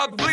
I'll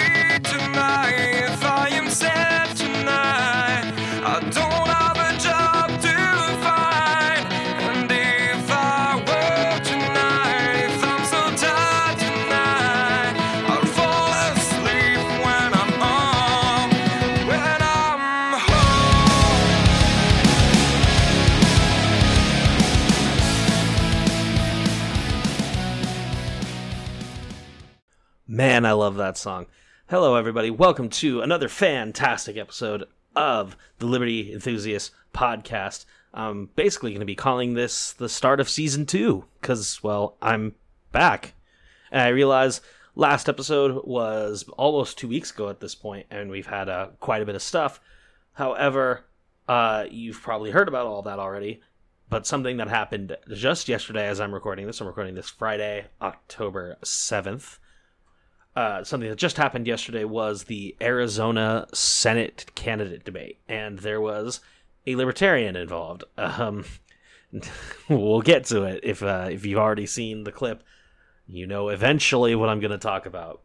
song. Hello, everybody. Welcome to another fantastic episode of the Liberty Enthusiast podcast. I'm basically going to be calling this the start of season two because, well, I'm back. And I realize last episode was almost two weeks ago at this point, and we've had uh, quite a bit of stuff. However, uh, you've probably heard about all that already. But something that happened just yesterday as I'm recording this, I'm recording this Friday, October 7th uh, something that just happened yesterday was the Arizona Senate candidate debate, and there was a libertarian involved. Um, we'll get to it if uh, if you've already seen the clip. You know eventually what I'm going to talk about.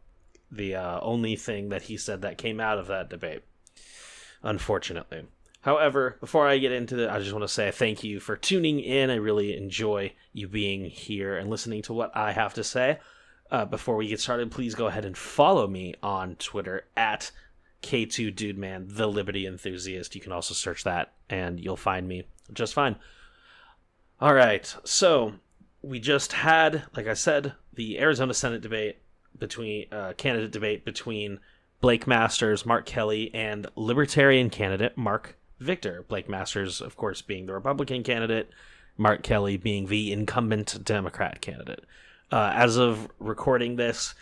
The uh, only thing that he said that came out of that debate, unfortunately. However, before I get into it, I just want to say thank you for tuning in. I really enjoy you being here and listening to what I have to say. Uh, before we get started, please go ahead and follow me on Twitter at K2DudeMan, the Liberty Enthusiast. You can also search that and you'll find me just fine. All right, so we just had, like I said, the Arizona Senate debate between uh, candidate debate between Blake Masters, Mark Kelly, and Libertarian candidate Marc Victor. Blake Masters, of course, being the Republican candidate, Mark Kelly being the incumbent Democrat candidate. Uh, as of recording this,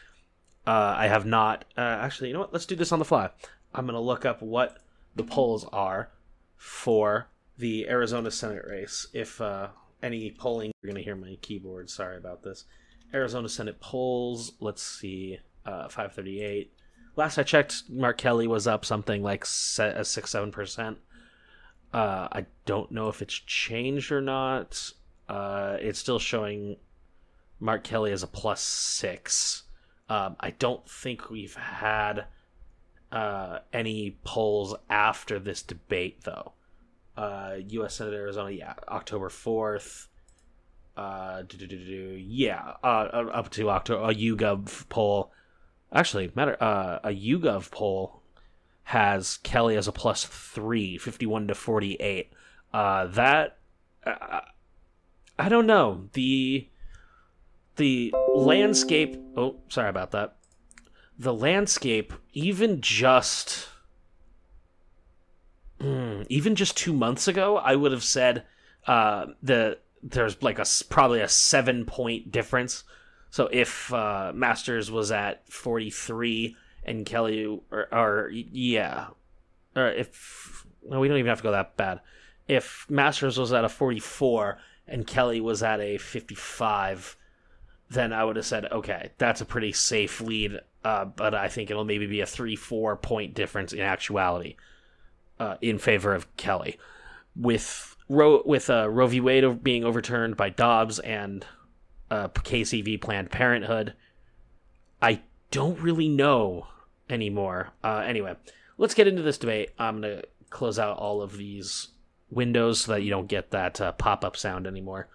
uh, I have not. Uh, actually, you know what? Let's do this on the fly. I'm going to look up what the polls are for the Arizona Senate race. If uh, any polling, you're going to hear my keyboard. Sorry about this. Arizona Senate polls. Let's see. Uh, 538. Last I checked, Mark Kelly was up something like uh, six, seven percent. I don't know if it's changed or not. It's still showing Mark Kelly as a plus six. Um, I don't think we've had uh, any polls after this debate, though. Uh, U.S. Senate Arizona, yeah, October fourth. Uh, yeah, uh, up to October. A YouGov poll, actually, matter. Uh, a YouGov poll has Kelly as a plus three, 51 to forty eight. Uh, that I don't know the the landscape oh sorry about that. The landscape even just mm, even just two months ago i would have said uh the there's like a probably a seven point difference. So if uh masters was at 43 and kelly or, or yeah or if no we don't even have to go that bad. If masters was at a 44 and kelly was at a 55 then I would have said, okay, that's a pretty safe lead. Uh, but I think it'll maybe be a three, four point difference in actuality uh, in favor of Kelly, with Roe with uh, Roe v. Wade being overturned by Dobbs and uh, Casey v. Planned Parenthood. I don't really know anymore. Uh, anyway, let's get into this debate. I'm gonna close out all of these windows so that you don't get that uh, pop up sound anymore.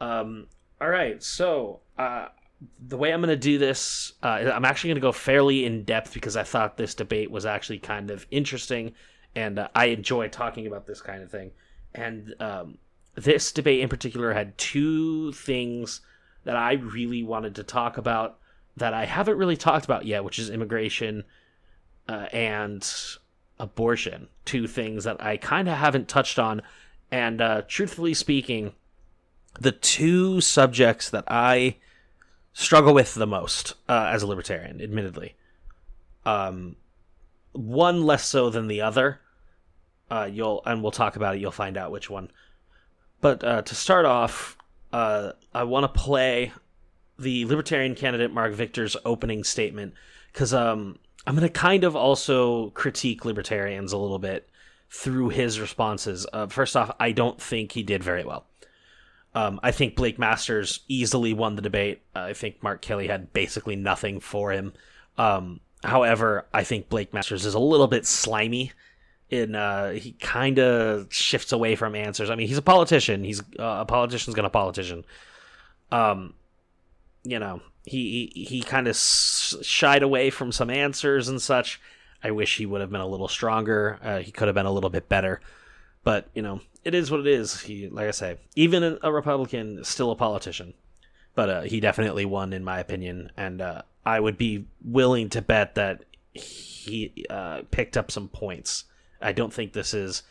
Um, all right, so the way I'm going to do this, uh, I'm actually going to go fairly in depth because I thought this debate was actually kind of interesting, and uh, I enjoy talking about this kind of thing. And um, this debate in particular had two things that I really wanted to talk about that I haven't really talked about yet, which is immigration uh, and abortion. Two things that I kind of haven't touched on, and uh, truthfully speaking the two subjects that I struggle with the most uh, as a libertarian, admittedly. Um, one less so than the other. Uh, you'll and we'll talk about it. You'll find out which one. But uh, to start off, uh, I want to play the libertarian candidate Marc Victor's opening statement because um, I'm going to kind of also critique libertarians a little bit through his responses. Uh, first off, I don't think he did very well. Um, I think Blake Masters easily won the debate. Uh, I think Mark Kelly had basically nothing for him. Um, however, I think Blake Masters is a little bit slimy. In uh, he kind of shifts away from answers. I mean, he's a politician. He's uh, a politician's gonna politician. Um, you know, he he, he kind of shied away from some answers and such. I wish he would have been a little stronger. Uh, he could have been a little bit better, but you know, it is what it is. He, like I say, even a Republican, still a politician. But uh, he definitely won, in my opinion, and uh, I would be willing to bet that he uh, picked up some points. I don't think this is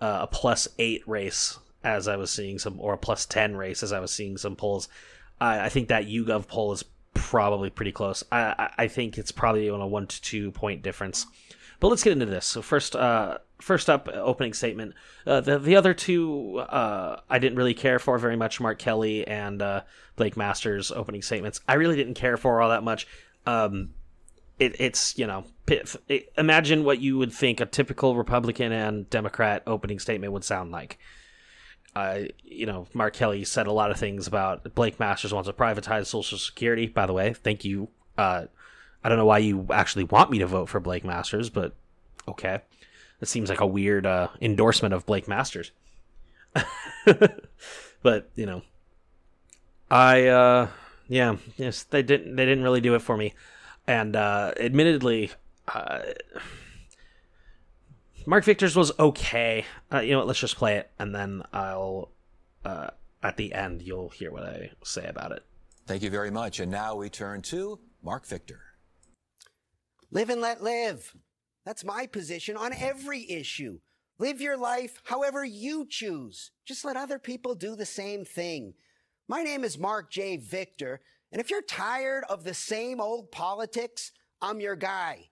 uh, a plus eight race as I was seeing some, or a plus ten race as I was seeing some polls. I, I think that YouGov poll is probably pretty close. I, I think it's probably on a one to two point difference. But let's get into this. So first, uh, first up, opening statement. Uh, the the other two uh, I didn't really care for very much. Mark Kelly and uh, Blake Masters opening statements. I really didn't care for all that much. Um, it, it's you know it, imagine what you would think a typical Republican and Democrat opening statement would sound like. Uh, you know, Mark Kelly said a lot of things about Blake Masters wants to privatize Social Security. By the way, thank you. Uh, I don't know why you actually want me to vote for Blake Masters, but okay. It seems like a weird uh, endorsement of Blake Masters. but you know, I uh, yeah, yes, they didn't they didn't really do it for me, and uh, admittedly, uh, Marc Victor's was okay. Uh, you know what? Let's just play it, and then I'll uh, at the end you'll hear what I say about it. Thank you very much. And now we turn to Marc Victor. Live and let live. That's my position on every issue. Live your life however you choose. Just let other people do the same thing. My name is Marc J. Victor, and if you're tired of the same old politics, I'm your guy.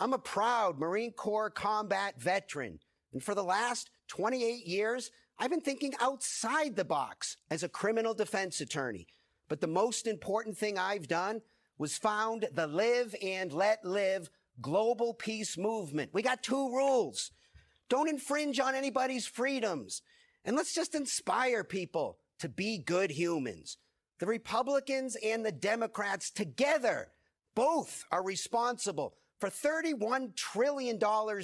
I'm a proud Marine Corps combat veteran, and for the last 28 years, I've been thinking outside the box as a criminal defense attorney. But the most important thing I've done was found the Live and Let Live global peace movement. We got two rules. Don't infringe on anybody's freedoms. And let's just inspire people to be good humans. The Republicans and the Democrats together both are responsible for $31 trillion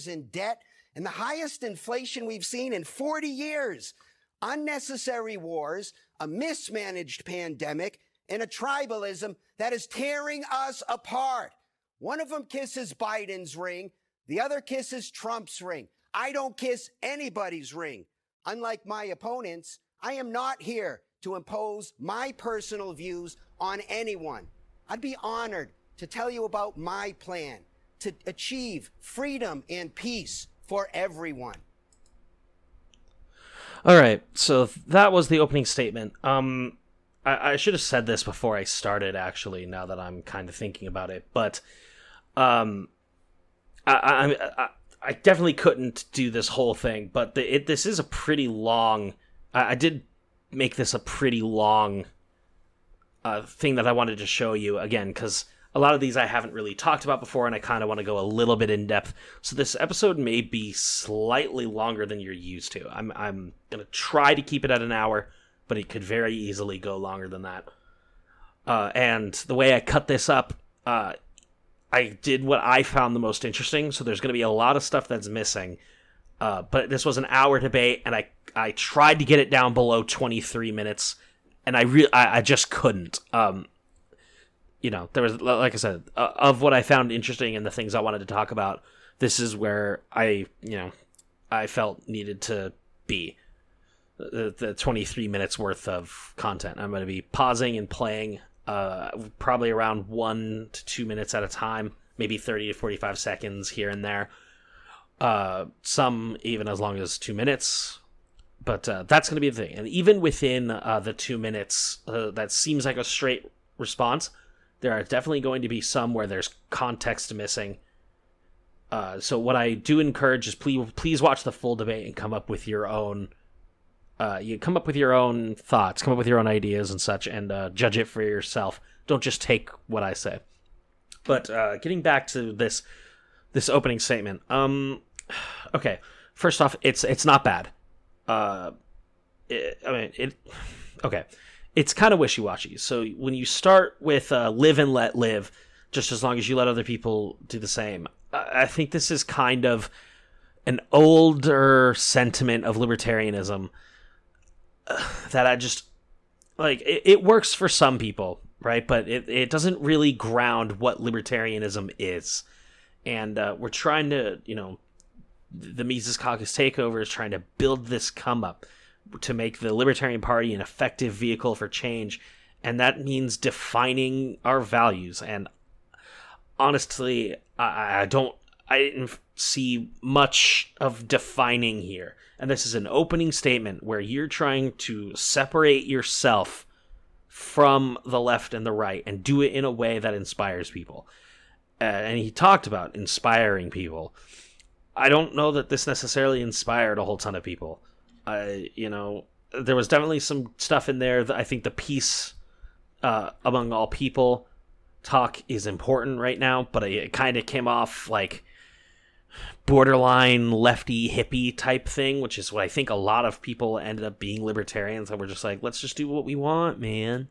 in debt and the highest inflation we've seen in 40 years. Unnecessary wars, a mismanaged pandemic, and a tribalism that is tearing us apart. One of them kisses Biden's ring. The other kisses Trump's ring. I don't kiss anybody's ring. Unlike my opponents, I am not here to impose my personal views on anyone. I'd be honored to tell you about my plan to achieve freedom and peace for everyone. All right, so that was the opening statement. Um, I, I should have said this before I started. Actually, now that I'm kind of thinking about it, but um, I, I, I, I definitely couldn't do this whole thing. But the, it, this is a pretty long. I, I did make this a pretty long uh, thing that I wanted to show you again because a lot of these I haven't really talked about before, and I kind of want to go a little bit in depth. So this episode may be slightly longer than you're used to. I'm I'm gonna try to keep it at an hour, but it could very easily go longer than that. Uh, and the way I cut this up, uh, I did what I found the most interesting. So there's gonna be a lot of stuff that's missing. Uh, but this was an hour debate, and I I tried to get it down below 23 minutes, and I really I, I just couldn't. Um, you know, there was like I said, uh, of what I found interesting and the things I wanted to talk about. This is where I, you know, I felt needed to be. The, the 23 minutes worth of content. I'm going to be pausing and playing uh, probably around one to two minutes at a time, maybe 30 to 45 seconds here and there. Uh, some even as long as two minutes. But uh, that's going to be the thing. And even within uh, the two minutes, uh, that seems like a straight response there are definitely going to be some where there's context missing. Uh, so what I do encourage is please please watch the full debate and come up with your own. Uh, you come up with your own thoughts, come up with your own ideas and such, and uh, judge it for yourself. Don't just take what I say. But uh, getting back to this this opening statement, um, okay. First off, it's it's not bad. Uh, it, I mean it. Okay, it's kind of wishy washy. So when you start with uh, live and let live, just as long as you let other people do the same. I I think this is kind of an older sentiment of libertarianism that I just like. It, it works for some people, right? But it, it doesn't really ground what libertarianism is. And uh, we're trying to, you know, the Mises Caucus takeover is trying to build this come up to make the Libertarian Party an effective vehicle for change. And that means defining our values. And honestly, I, I don't, I didn't see much of defining here. And this is an opening statement where you're trying to separate yourself from the left and the right and do it in a way that inspires people. Uh, and he talked about inspiring people. I don't know that this necessarily inspired a whole ton of people. I, you know, there was definitely some stuff in there that I think the peace uh, among all people talk is important right now, but it kind of came off like borderline lefty hippie type thing, which is what I think a lot of people ended up being libertarians and were just like, let's just do what we want, man.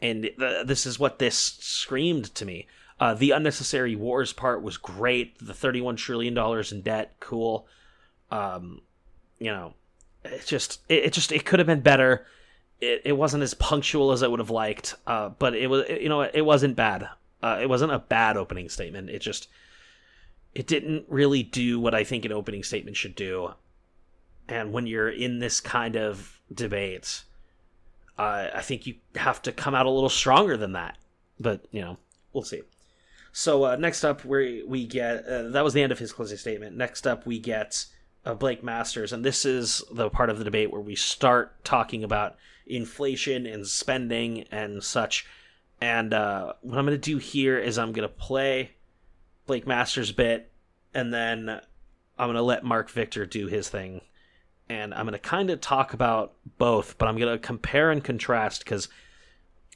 And th- this is what this screamed to me. Uh, the unnecessary wars part was great. The thirty-one trillion dollars in debt, cool. Um, you know, it just it, it just it could have been better. It, it wasn't as punctual as I would have liked, uh, but it was you know it wasn't bad. Uh, it wasn't a bad opening statement. It just it didn't really do what I think an opening statement should do. And when you're in this kind of debate, uh, I think you have to come out a little stronger than that. But you know, we'll see. So uh, next up, we we get uh, that was the end of his closing statement. Next up, we get uh, Blake Masters, and this is the part of the debate where we start talking about inflation and spending and such. And uh, what I'm going to do here is I'm going to play Blake Masters bit, and then I'm going to let Marc Victor do his thing. And I'm going to kind of talk about both, but I'm going to compare and contrast because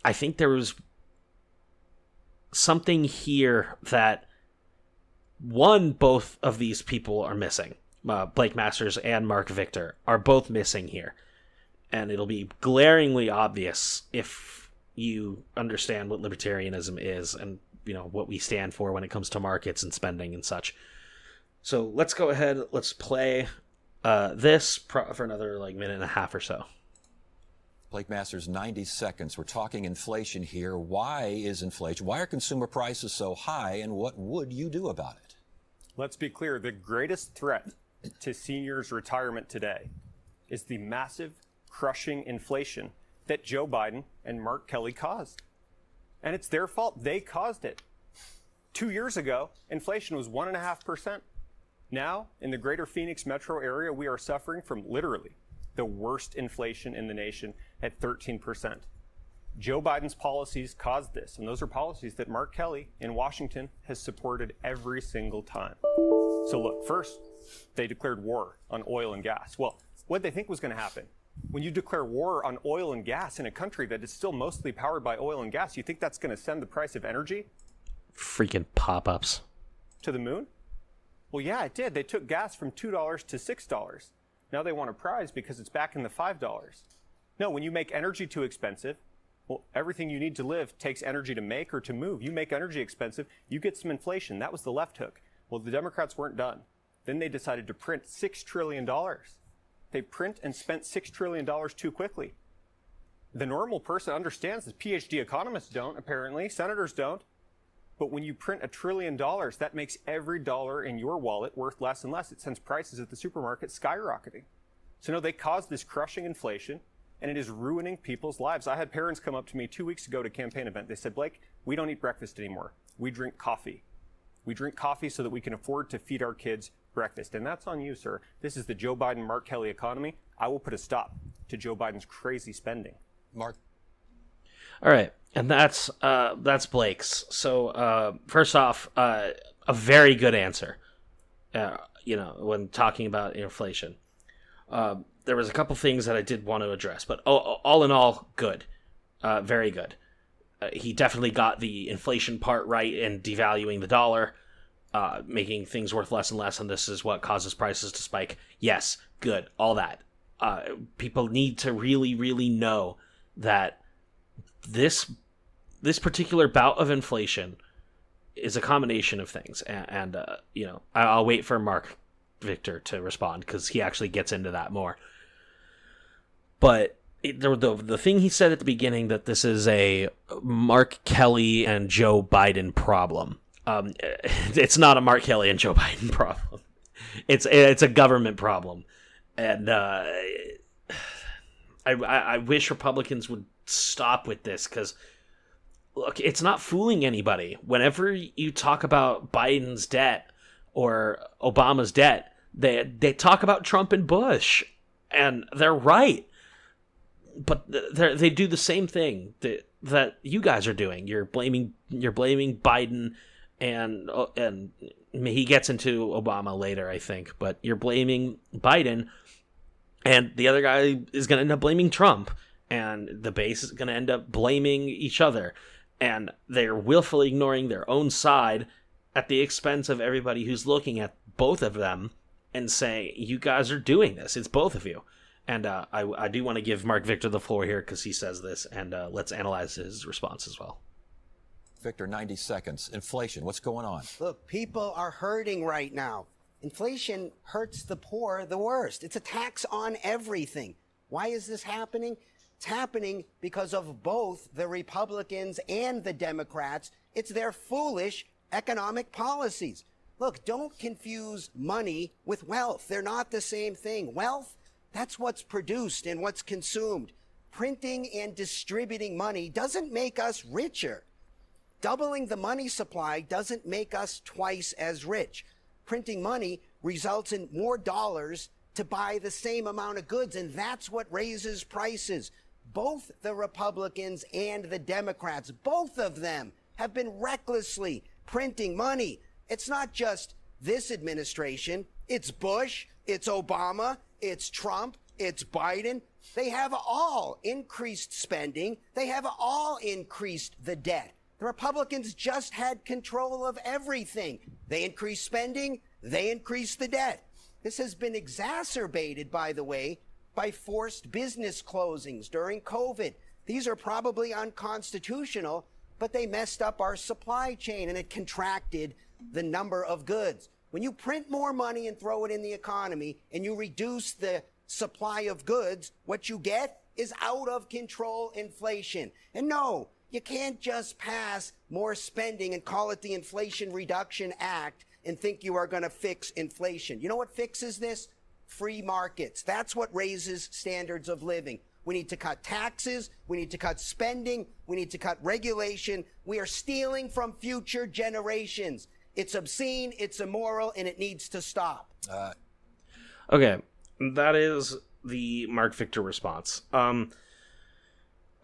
I think there was something here that one, both of these people are missing. Uh, Blake Masters and Marc Victor are both missing here. And it'll be glaringly obvious if you understand what libertarianism is and you know what we stand for when it comes to markets and spending and such. So let's go ahead. Let's play uh, this pro- for another like minute and a half or so. Blake Masters, 90 seconds. We're talking inflation here. Why is inflation? Why are consumer prices so high, and what would you do about it? Let's be clear the greatest threat to seniors' retirement today is the massive, crushing inflation that Joe Biden and Mark Kelly caused. And it's their fault. They caused it. Two years ago, inflation was 1.5%. Now, in the greater Phoenix metro area, we are suffering from literally the worst inflation in the nation at 13%. Joe Biden's policies caused this, and those are policies that Mark Kelly in Washington has supported every single time. So, look, first, they declared war on oil and gas. Well, what they think was going to happen? When you declare war on oil and gas in a country that is still mostly powered by oil and gas, you think that's going to send the price of energy Freaking pop ups. to the moon? Well, yeah, it did. They took gas from $2 to $6. Now they want a prize because it's back in the $5. No, when you make energy too expensive, well, everything you need to live takes energy to make or to move. You make energy expensive, you get some inflation. That was the left hook. Well, the Democrats weren't done. Then they decided to print $6 trillion. They print and spent $6 trillion too quickly. The normal person understands this. PhD economists don't, apparently. Senators don't. But when you print a trillion dollars, that makes every dollar in your wallet worth less and less. It sends prices at the supermarket skyrocketing. So no, they caused this crushing inflation and it is ruining people's lives. I had parents come up to me two weeks ago to a campaign event. They said, Blake, we don't eat breakfast anymore. We drink coffee. We drink coffee so that we can afford to feed our kids breakfast. And that's on you, sir. This is the Joe Biden, Mark Kelly economy. I will put a stop to Joe Biden's crazy spending. Mark, All right, and that's uh, that's Blake's. So uh, first off, uh, a very good answer. Uh, you know, when talking about inflation, uh, there was a couple things that I did want to address, but all, all in all, good, uh, very good. Uh, he definitely got the inflation part right and devaluing the dollar, uh, making things worth less and less, and this is what causes prices to spike. Yes, good, all that. Uh, people need to really, really know that this this particular bout of inflation is a combination of things, and, and uh, you know, I, I'll wait for Marc Victor to respond because he actually gets into that more. But it, the, the the thing he said at the beginning that this is a Mark Kelly and Joe Biden problem. Um, it's not a Mark Kelly and Joe Biden problem. It's it's a government problem, and uh, I, I wish Republicans would stop with this because look, it's not fooling anybody. Whenever you talk about Biden's debt or Obama's debt, they they talk about Trump and Bush, and they're right. But they they do the same thing that that you guys are doing. You're blaming you're blaming Biden, and and he gets into Obama later, I think. But you're blaming Biden, and the other guy is going to end up blaming Trump, and the base is going to end up blaming each other and they're willfully ignoring their own side at the expense of everybody who's looking at both of them and saying, "You guys are doing this. It's both of you." And uh, I, I do want to give Marc Victor the floor here because he says this, and uh, let's analyze his response as well. Victor, 90 seconds. Inflation, what's going on? Look, people are hurting right now. Inflation hurts the poor the worst. It's a tax on everything. Why is this happening? It's happening because of both the Republicans and the Democrats. It's their foolish economic policies. Look, don't confuse money with wealth. They're not the same thing. Wealth, that's what's produced and what's consumed. Printing and distributing money doesn't make us richer. Doubling the money supply doesn't make us twice as rich. Printing money results in more dollars to buy the same amount of goods, and that's what raises prices. Both the Republicans and the Democrats, both of them have been recklessly printing money. It's not just this administration, it's Bush, it's Obama, it's Trump, it's Biden. They have all increased spending, they have all increased the debt. The Republicans just had control of everything. They increased spending, they increased the debt. This has been exacerbated, by the way, by forced business closings during COVID. These are probably unconstitutional, but they messed up our supply chain and it contracted the number of goods. When you print more money and throw it in the economy and you reduce the supply of goods, what you get is out of control inflation. And no, you can't just pass more spending and call it the Inflation Reduction Act and think you are going to fix inflation. You know what fixes this? Free markets. That's what raises standards of living. We need to cut taxes. We need to cut spending. We need to cut regulation. We are stealing from future generations. It's obscene, it's immoral, and it needs to stop. Uh, Okay, that is the Marc Victor response. Um,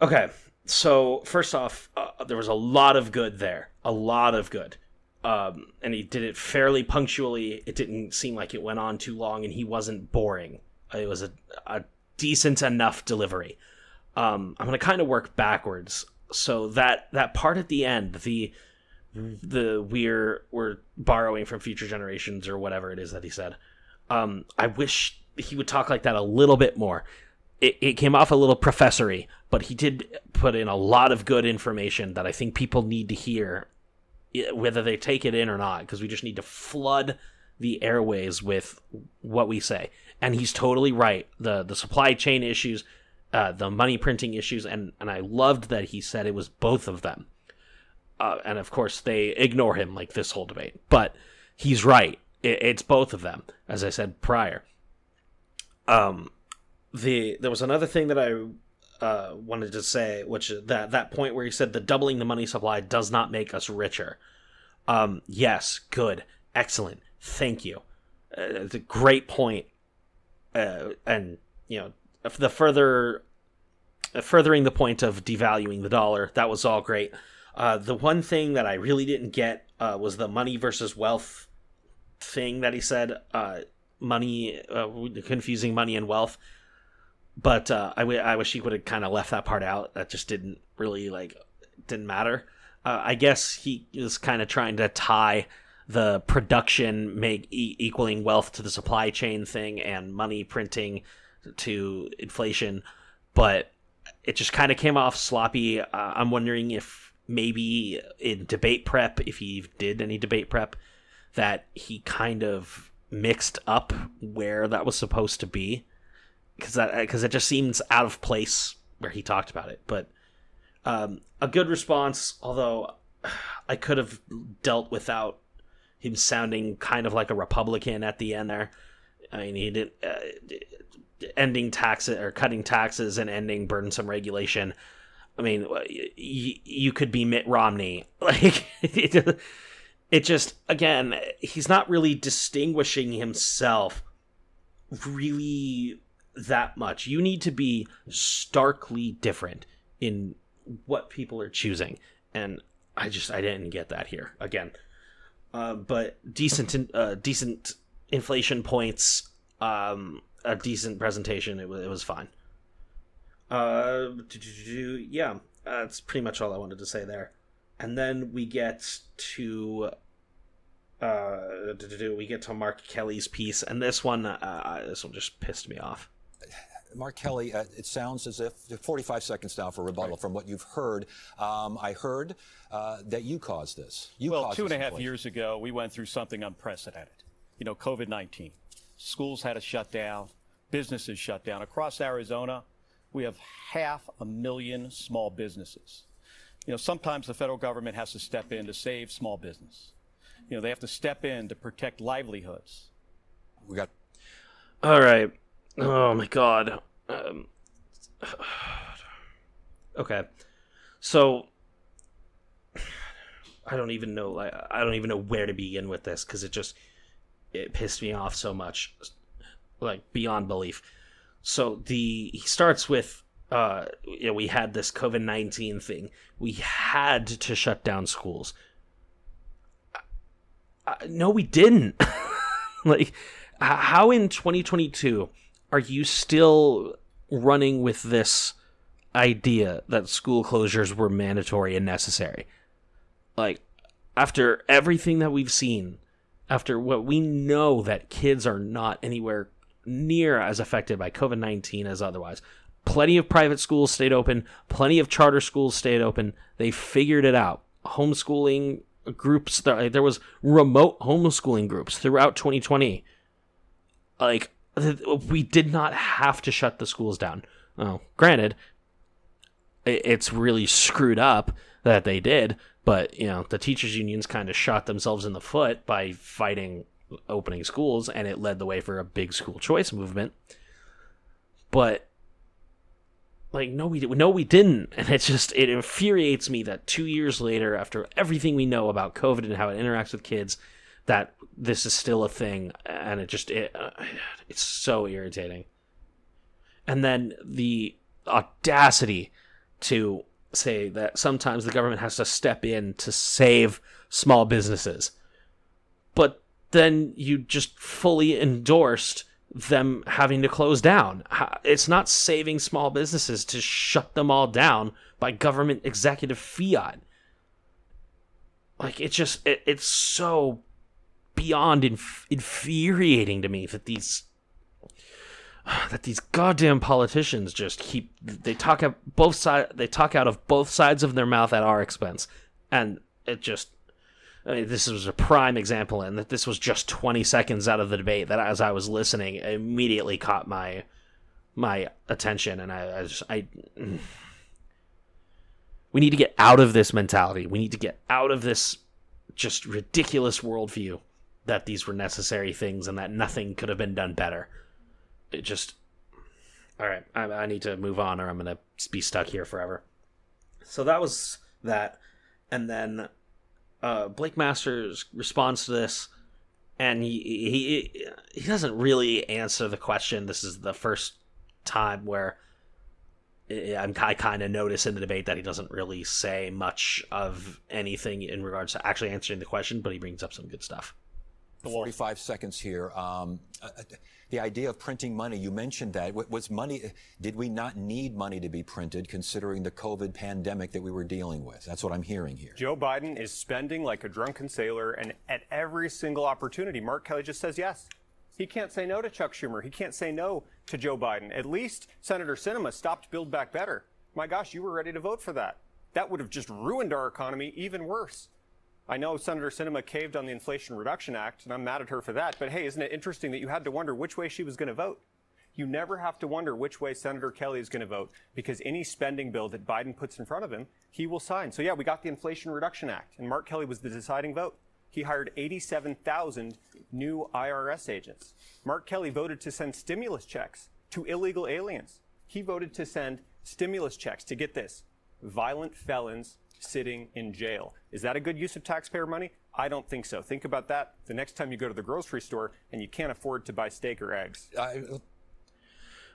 okay, so first off, uh, there was a lot of good there, a lot of good, um, and he did it fairly punctually. It didn't seem like it went on too long, and he wasn't boring. It was a, a decent enough delivery. Um, I'm gonna kind of work backwards. So that that part at the end, the the we're we're borrowing from future generations or whatever it is that he said. Um, I wish he would talk like that a little bit more. It, it came off a little professory, but he did put in a lot of good information that I think people need to hear, whether they take it in or not, because we just need to flood the airways with what we say. And he's totally right. the The supply chain issues, uh, the money printing issues, and and I loved that he said it was both of them. Uh, and of course, they ignore him like this whole debate. But he's right. It, it's both of them, as I said prior. Um, the there was another thing that I uh, wanted to say, which that that point where he said the doubling the money supply does not make us richer. Um, yes, good, excellent, thank you. Uh, it's a great point, uh, and you know the further furthering the point of devaluing the dollar. That was all great. Uh, the one thing that I really didn't get uh, was the money versus wealth thing that he said. Uh, money, uh, confusing money and wealth. But uh, I, w- I wish he would have kind of left that part out. That just didn't really like didn't matter. Uh, I guess he was kind of trying to tie the production make e- equaling wealth to the supply chain thing and money printing to inflation, but it just kind of came off sloppy. Uh, I'm wondering if maybe in debate prep, if he did any debate prep, that he kind of mixed up where that was supposed to be because that because it just seems out of place where he talked about it. But um, a good response, although I could have dealt without him sounding kind of like a Republican at the end there. I mean, he did uh, ending taxes or cutting taxes and ending burdensome regulation. I mean, you, you could be Mitt Romney. Like it, it just again, he's not really distinguishing himself really that much. You need to be starkly different in what people are choosing, and I just I didn't get that here again. Uh, but decent, uh, decent inflation points, um, a decent presentation. It was it was fine. Uh, yeah, that's pretty much all I wanted to say there. And then we get to uh, we get to Mark Kelly's piece, and this one, uh, this one just pissed me off. Mark Kelly, uh, it sounds as if 45 seconds now for rebuttal right. from what you've heard. Um, I heard uh, that you caused this. You well, caused two and a half years ago, we went through something unprecedented. You know, COVID 19. Schools had to shut down, businesses shut down. Across Arizona, we have half a million small businesses. You know, sometimes the federal government has to step in to save small business. You know, they have to step in to protect livelihoods. We got. All right. Oh my god. Um, okay. So I don't even know like I don't even know where to begin with this cuz it just it pissed me off so much like beyond belief. So the he starts with uh you know we had this COVID-19 thing. We had to shut down schools. Uh, no we didn't. like how in 2022 are you still running with this idea that school closures were mandatory and necessary? Like, after everything that we've seen, after what we know that kids are not anywhere near as affected by COVID 19 as otherwise, plenty of private schools stayed open, plenty of charter schools stayed open. They figured it out. Homeschooling groups, there was remote homeschooling groups throughout 2020. Like, we did not have to shut the schools down. Oh, granted, it's really screwed up that they did, but you know the teachers unions kind of shot themselves in the foot by fighting opening schools, and it led the way for a big school choice movement. But like no we no we didn't and it just it infuriates me that 2 years later after everything we know about covid and how it interacts with kids that this is still a thing and it just it, uh, it's so irritating. And then the audacity to say that sometimes the government has to step in to save small businesses. But then you just fully endorsed them having to close down. It's not saving small businesses to shut them all down by government executive fiat. Like it just it, it's so beyond inf- infuriating to me that these that these goddamn politicians just keep they talk out both side they talk out of both sides of their mouth at our expense and it just I mean, this was a prime example, and that this was just 20 seconds out of the debate that, as I was listening, immediately caught my my attention, and I, I just I. We need to get out of this mentality. We need to get out of this just ridiculous worldview that these were necessary things and that nothing could have been done better. It just. All right, I, I need to move on or I'm going to be stuck here forever. So that was that. And then uh, Blake Masters responds to this, and he, he he doesn't really answer the question. This is the first time where I'm, I kind of notice in the debate that he doesn't really say much of anything in regards to actually answering the question, but he brings up some good stuff. 45 seconds here. Um, uh, uh, the idea of printing money, you mentioned that. Was money, did we not need money to be printed considering the COVID pandemic that we were dealing with? That's what I'm hearing here. Joe Biden is spending like a drunken sailor, and at every single opportunity, Mark Kelly just says yes. He can't say no to Chuck Schumer. He can't say no to Joe Biden. At least Senator Sinema stopped Build Back Better. My gosh, you were ready to vote for that. That would have just ruined our economy even worse. I know Senator Sinema caved on the Inflation Reduction Act, and I'm mad at her for that. But hey, isn't it interesting that you had to wonder which way she was going to vote? You never have to wonder which way Senator Kelly is going to vote because any spending bill that Biden puts in front of him, he will sign. So yeah, we got the Inflation Reduction Act, and Mark Kelly was the deciding vote. He hired 87,000 new IRS agents. Mark Kelly voted to send stimulus checks to illegal aliens. He voted to send stimulus checks to get this violent felons sitting in jail. Is that a good use of taxpayer money? I don't think so. Think about that the next time you go to the grocery store and you can't afford to buy steak or eggs. I,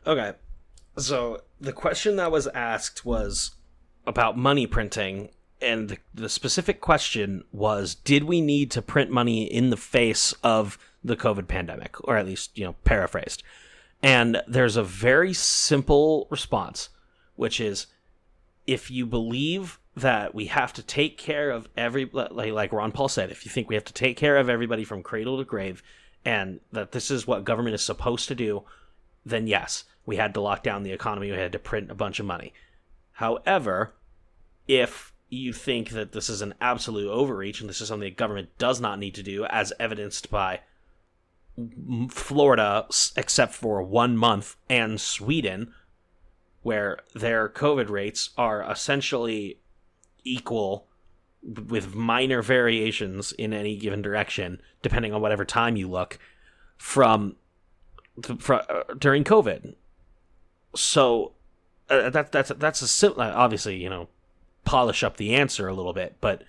Okay. So the question that was asked was about money printing, and the, the specific question was Did we need to print money in the face of the COVID pandemic? Or at least, you know, paraphrased. And there's a very simple response, which is if you believe that we have to take care of every like, like Ron Paul said, if you think we have to take care of everybody from cradle to grave and that this is what government is supposed to do, then yes, we had to lock down the economy, we had to print a bunch of money. However, if you think that this is an absolute overreach and this is something the government does not need to do, as evidenced by Florida, except for one month, and Sweden, where their COVID rates are essentially equal with minor variations in any given direction, depending on whatever time you look, from, fr uh, during COVID. So uh, that that's that's a sim- uh, obviously you know polish up the answer a little bit, but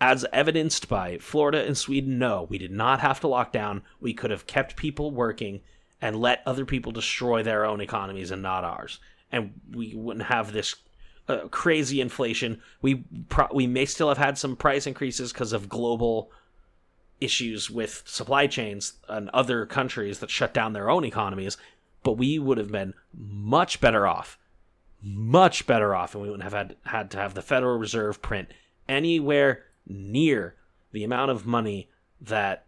as evidenced by Florida and Sweden, no, we did not have to lock down. We could have kept people working and let other people destroy their own economies and not ours, and we wouldn't have this uh, crazy inflation. We pro- we may still have had some price increases because of global issues with supply chains and other countries that shut down their own economies, but we would have been much better off much better off and we wouldn't have had, had to have the Federal Reserve print anywhere near the amount of money that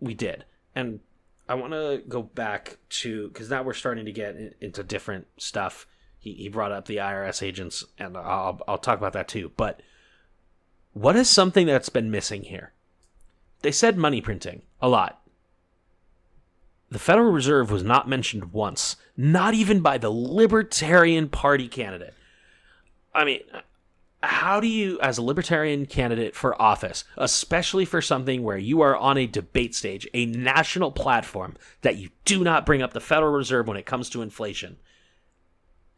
we did. And I want to go back to because now we're starting to get into different stuff. He, he brought up the IRS agents, and I'll, I'll talk about that too. But what is something that's been missing here? They said money printing a lot. The Federal Reserve was not mentioned once, not even by the Libertarian Party candidate. I mean, how do you, as a Libertarian candidate for office, especially for something where you are on a debate stage, a national platform, that you do not bring up the Federal Reserve when it comes to inflation?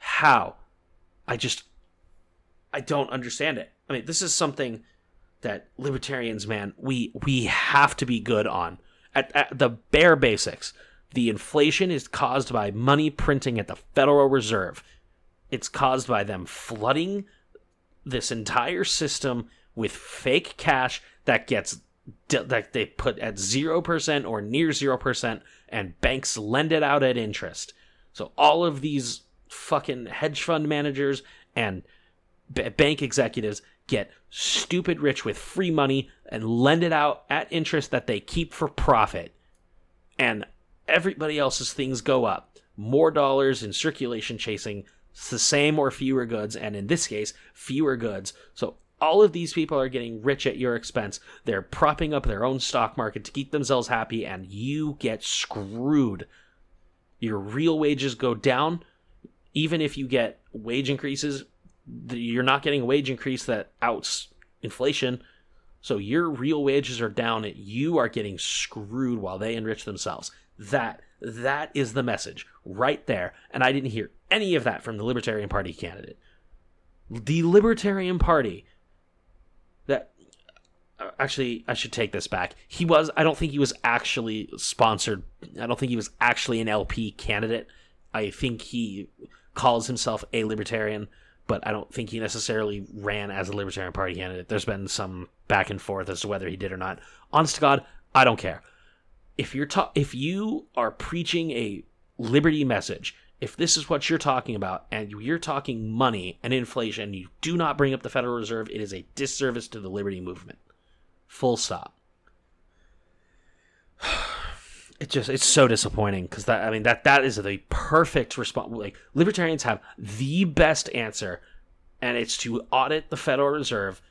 How? I just, I don't understand it. I mean, this is something that libertarians, man, we we have to be good on. At, at the bare basics, the inflation is caused by money printing at the Federal Reserve. It's caused by them flooding this entire system with fake cash that gets that they put at 0% or near 0% and banks lend it out at interest. So all of these fucking hedge fund managers and b- bank executives get stupid rich with free money and lend it out at interest that they keep for profit. And everybody else's things go up. More dollars in circulation chasing the same or fewer goods, and in this case, fewer goods. So all of these people are getting rich at your expense. They're propping up their own stock market to keep themselves happy, and you get screwed. Your real wages go down, even if you get wage increases. You're not getting a wage increase that outs inflation. So your real wages are down, and you are getting screwed while they enrich themselves. That that is the message right there, and I didn't hear any of that from the Libertarian Party candidate. The Libertarian Party that uh, actually I should take this back. He was I don't think he was actually sponsored. I don't think he was actually an LP candidate. I think he calls himself a libertarian, but I don't think he necessarily ran as a Libertarian Party candidate. There's been some back and forth as to whether he did or not. Honest to God, I don't care. If you're ta- if you are preaching a liberty message, if this is what you're talking about and you're talking money and inflation, you do not bring up the Federal Reserve, it is a disservice to the liberty movement. Full stop. It just it's so disappointing because that I mean that that is the perfect response. Like libertarians have the best answer and it's to audit the Federal Reserve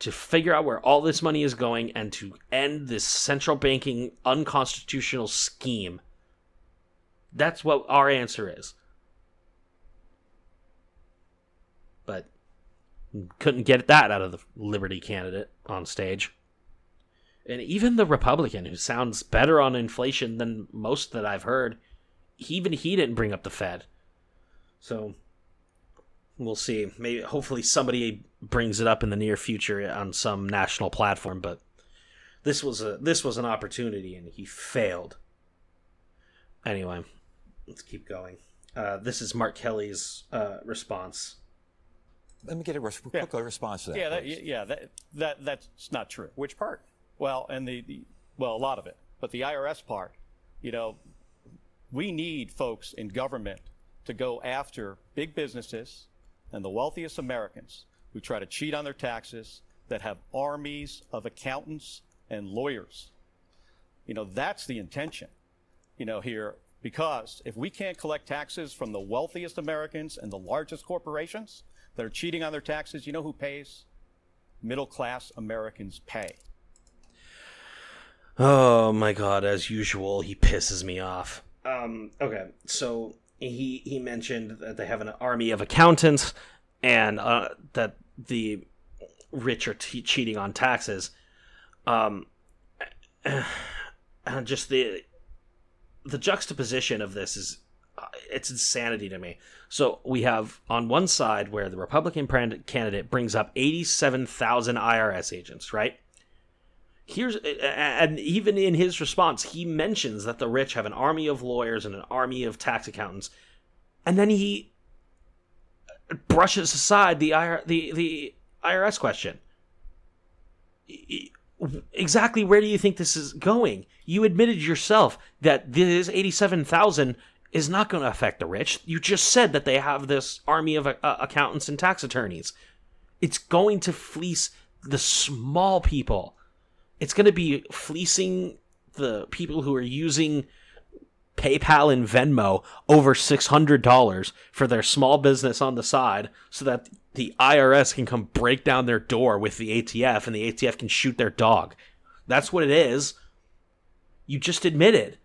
to figure out where all this money is going and to end this central banking unconstitutional scheme. That's what our answer is. But couldn't get that out of the Liberty candidate on stage. And even the Republican, who sounds better on inflation than most that I've heard, even he didn't bring up the Fed. So we'll see. Maybe hopefully somebody brings it up in the near future on some national platform, but this was a this was an opportunity and he failed. Anyway, let's keep going. Uh, this is Mark Kelly's uh, response. Let me get a res- quick response to that. Yeah, that, yeah, that, that that's not true. Which part? Well, and the, the well, a lot of it, but the IRS part, you know, we need folks in government to go after big businesses and the wealthiest Americans who try to cheat on their taxes, that have armies of accountants and lawyers. You know, that's the intention, you know, here, because if we can't collect taxes from the wealthiest Americans and the largest corporations that are cheating on their taxes, you know who pays? Middle class Americans pay. Oh my god, as usual, he pisses me off. Um, okay, so he he mentioned that they have an army of accountants and uh, that the rich are cheating on taxes. Um, and just the the juxtaposition of this is uh, it's insanity to me. So we have on one side where the Republican candidate brings up 87,000 IRS agents, right? Here's and even in his response, he mentions that the rich have an army of lawyers and an army of tax accountants, and then he brushes aside the IR, the the IRS question. Exactly where do you think this is going? You admitted yourself that this eighty-seven thousand is not going to affect the rich. You just said that they have this army of uh, accountants and tax attorneys. It's going to fleece the small people. It's going to be fleecing the people who are using PayPal and Venmo over $600 for their small business on the side so that the IRS can come break down their door with the ATF and the ATF can shoot their dog. That's what it is. You just admitted.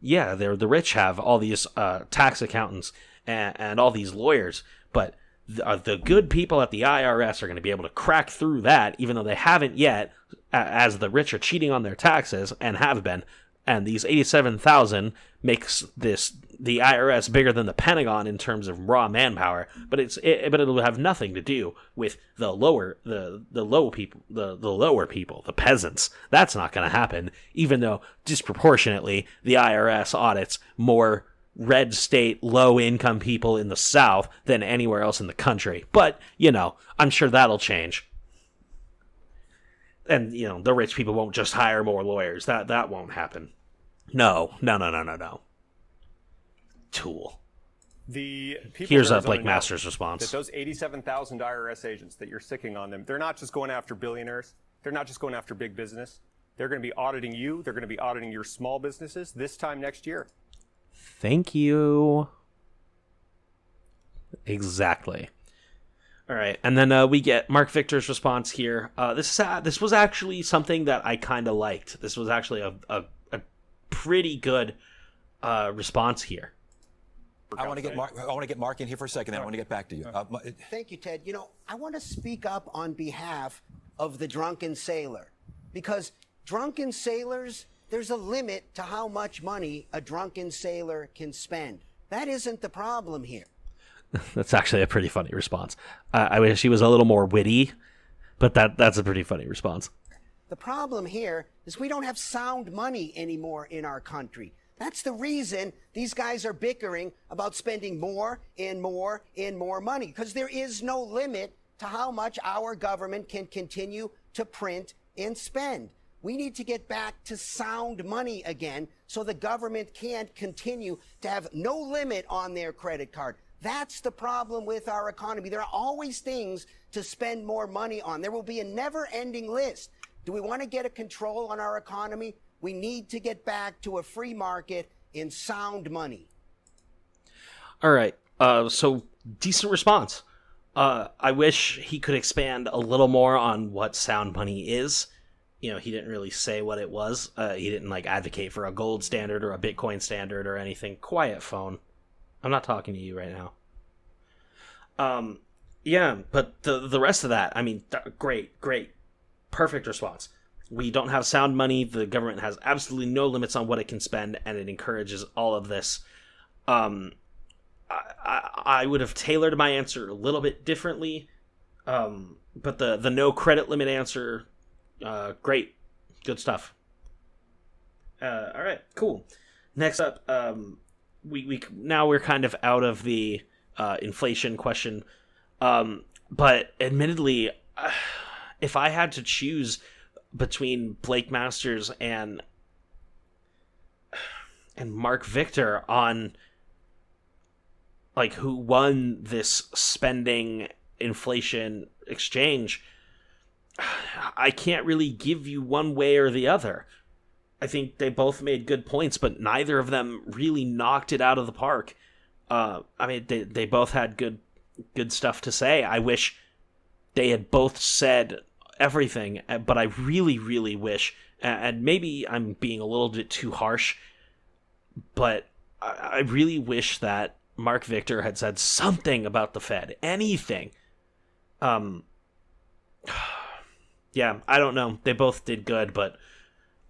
Yeah, they're, the rich have all these uh, tax accountants and, and all these lawyers, but the, uh, the good people at the IRS are going to be able to crack through that, even though they haven't yet, as the rich are cheating on their taxes and have been and these 87,000 makes this the IRS bigger than the Pentagon in terms of raw manpower, but it's it, but it'll have nothing to do with the lower the the low people the the lower people the peasants. That's not going to happen, even though disproportionately the IRS audits more red state low income people in the South than anywhere else in the country. But you know, I'm sure that'll change. And you know, the rich people won't just hire more lawyers. That that won't happen. No, no, no, no, no, no. Tool. The people Here's a Blake Masters response. That those 87,000 IRS agents that you're sicking on them, they're not just going after billionaires. They're not just going after big business. They're going to be auditing you. They're going to be auditing your small businesses this time next year. Thank you. Exactly. All right, and then uh, we get Marc Victor's response here. Uh, this uh, this was actually something that I kind of liked. This was actually a, a, a pretty good uh, response here. I want to get Marc. I want to get Marc in here for a second. Then I want to get back to you. Uh, Thank you, Ted. You know, I want to speak up on behalf of the drunken sailor because drunken sailors, there's a limit to how much money a drunken sailor can spend. That isn't the problem here. That's actually a pretty funny response. I wish he was a little more witty, but that that's a pretty funny response. The problem here is we don't have sound money anymore in our country. That's the reason these guys are bickering about spending more and more and more money because there is no limit to how much our government can continue to print and spend. We need to get back to sound money again so the government can't continue to have no limit on their credit card. That's the problem with our economy. There are always things to spend more money on. There will be a never ending list. Do we want to get a control on our economy? We need to get back to a free market in sound money. All right. Uh, so decent response. Uh, I wish he could expand a little more on what sound money is. You know, he didn't really say what it was. Uh, he didn't like advocate for a gold standard or a Bitcoin standard or anything. Quiet phone. I'm not talking to you right now. Um, yeah, but the the rest of that, I mean, th- great, great, perfect response. We don't have sound money. The government has absolutely no limits on what it can spend, and it encourages all of this. Um, I, I, I would have tailored my answer a little bit differently, um, but the the no credit limit answer, uh, great, good stuff. Uh, all right, cool. Next up, um, we we now we're kind of out of the uh, inflation question, um, but admittedly, if I had to choose between Blake Masters and and Marc Victor on like who won this spending inflation exchange, I can't really give you one way or the other. I think they both made good points, but neither of them really knocked it out of the park. Uh, I mean, they they both had good good stuff to say. I wish they had both said everything, uh, but I really, really wish, and maybe I'm being a little bit too harsh, but I, I really wish that Marc Victor had said something about the Fed, anything. Um, yeah, I don't know. They both did good, but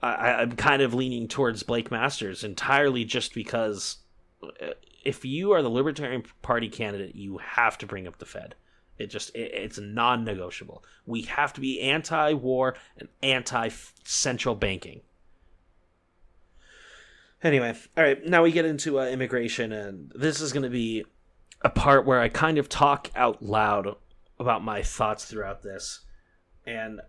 I, I'm kind of leaning towards Blake Masters entirely just because uh, if you are the Libertarian Party candidate, you have to bring up the Fed. It just it, it's non-negotiable. We have to be anti-war and anti-central banking. Anyway, all right, now we get into uh, immigration, and this is going to be a part where I kind of talk out loud about my thoughts throughout this, and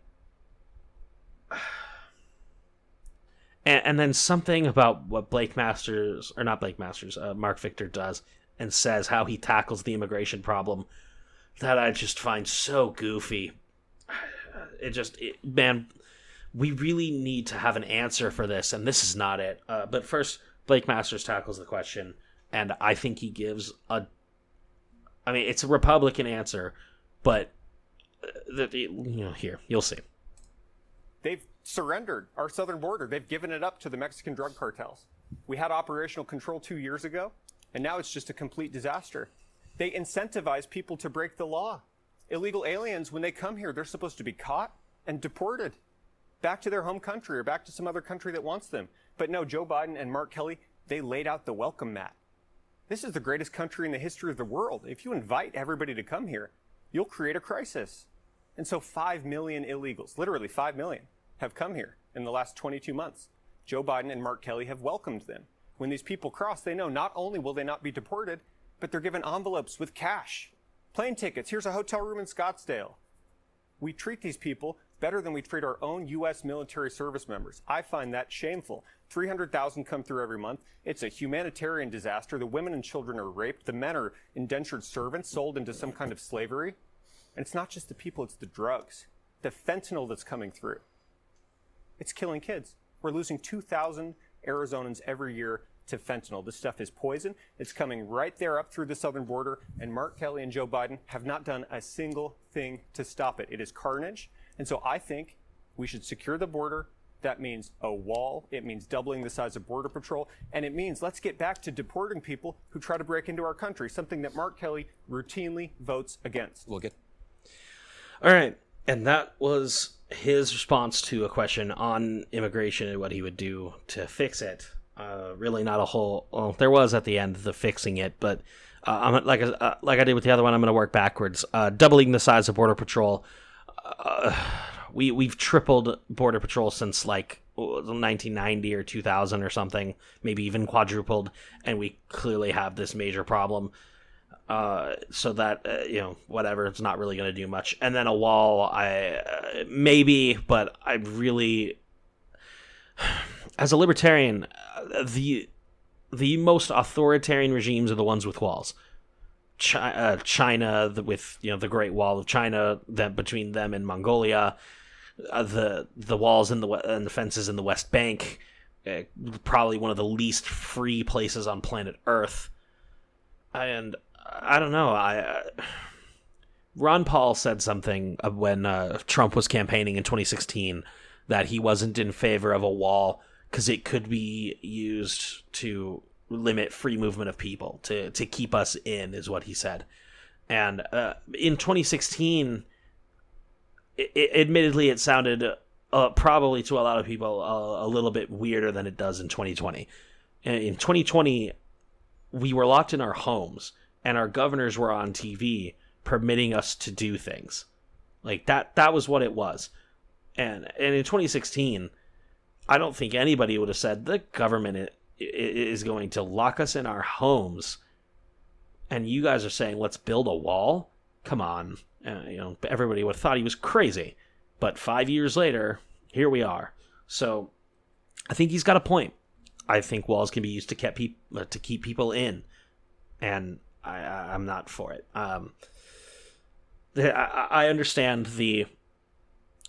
and, and then something about what Blake Masters or not Blake Masters, uh, Marc Victor does and says how he tackles the immigration problem that I just find so goofy. It just it, man, we really need to have an answer for this, and this is not it. Uh, but first, Blake Masters tackles the question, and I think he gives a. I mean, it's a Republican answer, but uh, you know, here you'll see. They've surrendered our southern border. They've given it up to the Mexican drug cartels. We had operational control two years ago, and now it's just a complete disaster. They incentivize people to break the law. Illegal aliens, when they come here, they're supposed to be caught and deported back to their home country or back to some other country that wants them. But no, Joe Biden and Mark Kelly, they laid out the welcome mat. This is the greatest country in the history of the world. If you invite everybody to come here, you'll create a crisis. And so 5 million illegals, literally 5 million, have come here in the last 22 months. Joe Biden and Mark Kelly have welcomed them. When these people cross, they know not only will they not be deported, but they're given envelopes with cash, plane tickets. Here's a hotel room in Scottsdale. We treat these people better than we treat our own U.S. military service members. I find that shameful. 300,000 come through every month. It's a humanitarian disaster. The women and children are raped. The men are indentured servants sold into some kind of slavery. And it's not just the people, it's the drugs, the fentanyl that's coming through. It's killing kids. We're losing 2,000 Arizonans every year to fentanyl. This stuff is poison. It's coming right there up through the southern border, and Mark Kelly and Joe Biden have not done a single thing to stop it. It is carnage. And so I think we should secure the border. That means a wall. It means doubling the size of Border Patrol. And it means let's get back to deporting people who try to break into our country, something that Mark Kelly routinely votes against. We'll get All right, and that was his response to a question on immigration and what he would do to fix it. Uh, really, not a whole. Well, there was at the end the fixing it, but uh, I'm like uh, like I did with the other one. I'm going to work backwards. Uh, doubling the size of border patrol. Uh, we we've tripled border patrol since like 1990 or 2000 or something, maybe even quadrupled, and we clearly have this major problem uh, so that uh, you know whatever it's not really going to do much. And then a wall i uh, maybe but i really as a libertarian uh, the the most authoritarian regimes are the ones with walls. Chi- uh, china the, with you know the great wall of china that between them and mongolia the the walls in the and the fences in the west bank probably one of the least free places on planet earth. And I don't know. I uh, Ron Paul said something when uh, Trump was campaigning in 2016 that he wasn't in favor of a wall because it could be used to limit free movement of people to to keep us in is what he said. And uh, in 2016, it, it, admittedly, it sounded uh, probably to a lot of people uh, a little bit weirder than it does in 2020. In 2020, we were locked in our homes, and our governors were on TV permitting us to do things. Like that. That was what it was. And and in 2016, I don't think anybody would have said the government is going to lock us in our homes and you guys are saying let's build a wall come on uh, you know everybody would have thought he was crazy but five years later here we are so i think he's got a point i think walls can be used to keep people uh, to keep people in and i i'm not for it. Um i, I understand the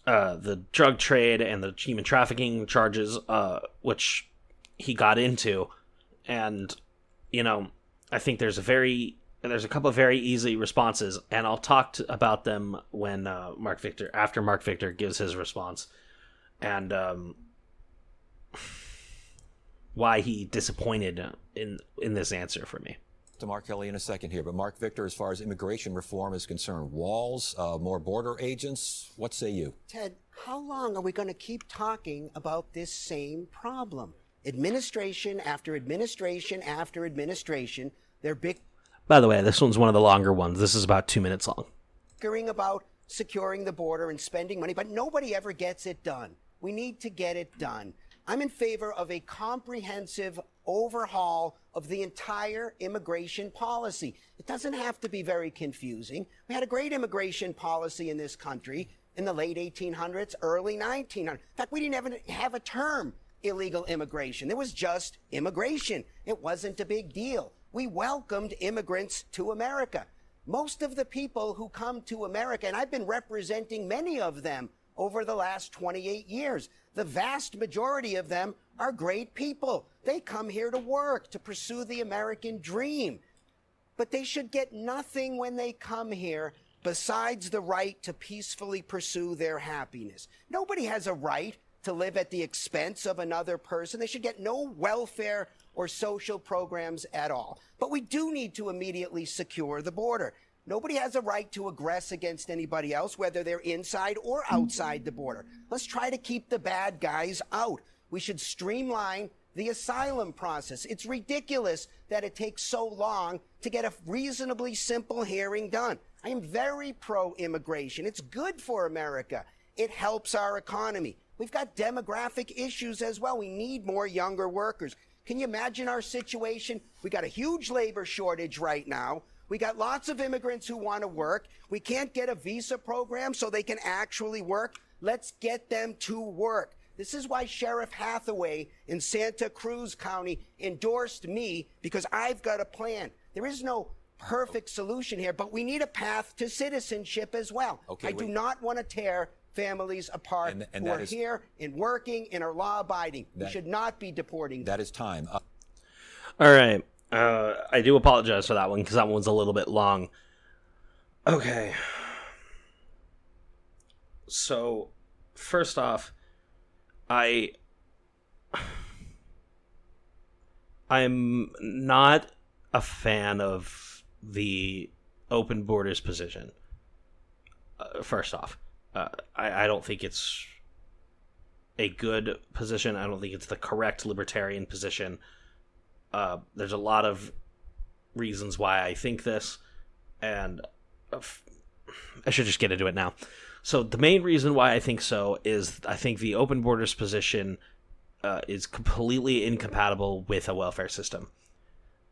uh, the drug trade and the human trafficking charges, uh, which he got into, and you know, I think there's a very there's a couple of very easy responses, and I'll talk to, about them when uh, Marc Victor after Marc Victor gives his response, and um, why he disappointed in in this answer for me to Mark Kelly in a second here, but Marc Victor, as far as immigration reform is concerned, walls, uh, more border agents, what say you? Ted, how long are we going to keep talking about this same problem? administration after administration after administration. They're big. By the way, this one's one of the longer ones. This is about two minutes long. Bickering about securing the border and spending money, but nobody ever gets it done. We need to get it done. I'm in favor of a comprehensive overhaul of the entire immigration policy. It doesn't have to be very confusing. We had a great immigration policy in this country in the late 1800s, early 1900s. In fact, we didn't even have a term illegal immigration. There was just immigration. It wasn't a big deal. We welcomed immigrants to America. Most of the people who come to America, and I've been representing many of them over the last 28 years, the vast majority of them are great people. They come here to work, to pursue the American dream. But they should get nothing when they come here besides the right to peacefully pursue their happiness. Nobody has a right to live at the expense of another person. They should get no welfare or social programs at all. But we do need to immediately secure the border. Nobody has a right to aggress against anybody else, whether they're inside or outside the border. Let's try to keep the bad guys out. We should streamline the asylum process. It's ridiculous that it takes so long to get a reasonably simple hearing done. I am very pro immigration. It's good for America. It helps our economy. We've got demographic issues as well. We need more younger workers. Can you imagine our situation? We got a huge labor shortage right now. We got lots of immigrants who want to work. We can't get a visa program so they can actually work. Let's get them to work. This is why Sheriff Hathaway in Santa Cruz County endorsed me because I've got a plan. There is no perfect solution here, but we need a path to citizenship as well. Okay, I do not want to tear families apart and, and who are is- here and working and are law abiding. We should not be deporting them. That is time. Uh, All right. Uh, I do apologize for that one because that one's a little bit long. Okay. So, first off, I. I'm not a fan of the open borders position. Uh, first off, uh, I, I don't think it's a good position. I don't think it's the correct libertarian position. Uh, there's a lot of reasons why I think this, and uh, I should just get into it now. So the main reason why I think so is I think the open borders position uh, is completely incompatible with a welfare system,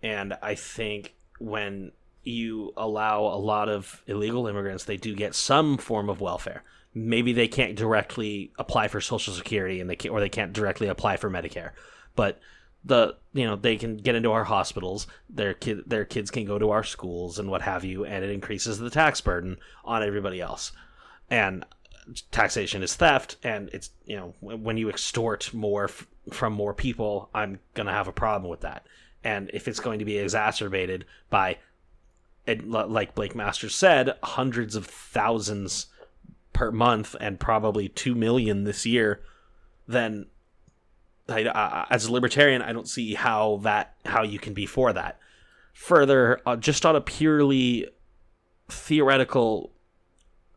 and I think when you allow a lot of illegal immigrants, they do get some form of welfare. Maybe they can't directly apply for Social Security, and they can, or they can't directly apply for Medicare, but the you know they can get into our hospitals their kid their kids can go to our schools and what have you and it increases the tax burden on everybody else. And taxation is theft and it's you know when you extort more f- from more people i'm going to have a problem with that. And if it's going to be exacerbated by like Blake Masters said, hundreds of thousands per month and probably 2 million this year, then I, uh, as a libertarian, I don't see how that how you can be for that. Further, uh, just on a purely theoretical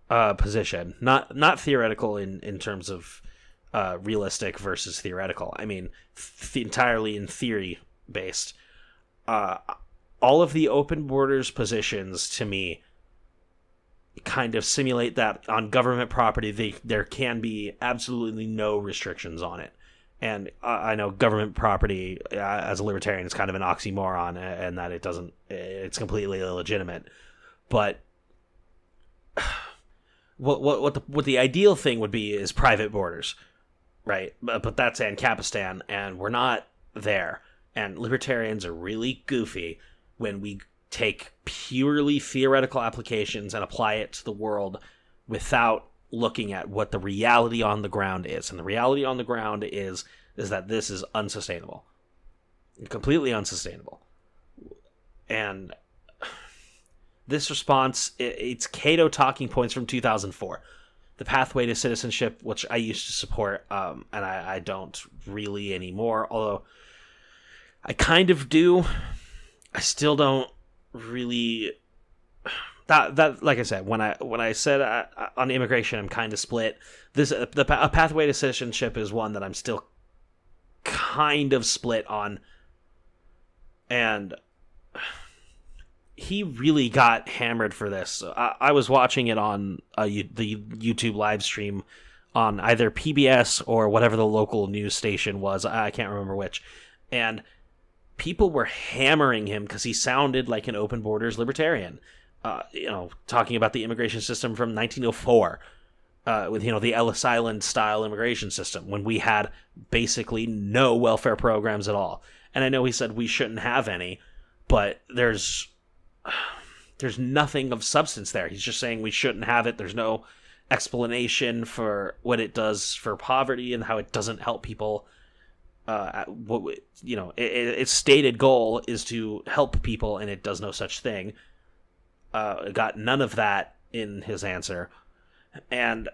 uh, position, not not theoretical in in terms of uh, realistic versus theoretical. I mean, th- entirely in theory based. Uh, all of the open borders positions to me kind of simulate that on government property they, there can be absolutely no restrictions on it and I know government property uh, as a libertarian is kind of an oxymoron and that it doesn't it's completely illegitimate. But what what what the what the ideal thing would be is private borders right? But, but that's Ancapistan and we're not there. And libertarians are really goofy when we take purely theoretical applications and apply it to the world without looking at what the reality on the ground is. And the reality on the ground is is that this is unsustainable. Completely unsustainable. And this response it's Cato talking points from 2004. The pathway to citizenship, which I used to support, um, and I, I don't really anymore, although I kind of do. I still don't really that that like I said when I when I said uh, on immigration I'm kind of split. This uh, the a pathway to citizenship is one that I'm still kind of split on, and he really got hammered for this. I, I was watching it on uh, the YouTube live stream on either PBS or whatever the local news station was. I can't remember which, and people were hammering him because he sounded like an open borders libertarian. Uh, you know, talking about the immigration system from 1904, uh, with you know the Ellis Island style immigration system when we had basically no welfare programs at all. And I know he said we shouldn't have any, but there's there's nothing of substance there. He's just saying we shouldn't have it. There's no explanation for what it does for poverty and how it doesn't help people uh, what you know, it, its stated goal is to help people, and it does no such thing. Uh, got none of that in his answer, and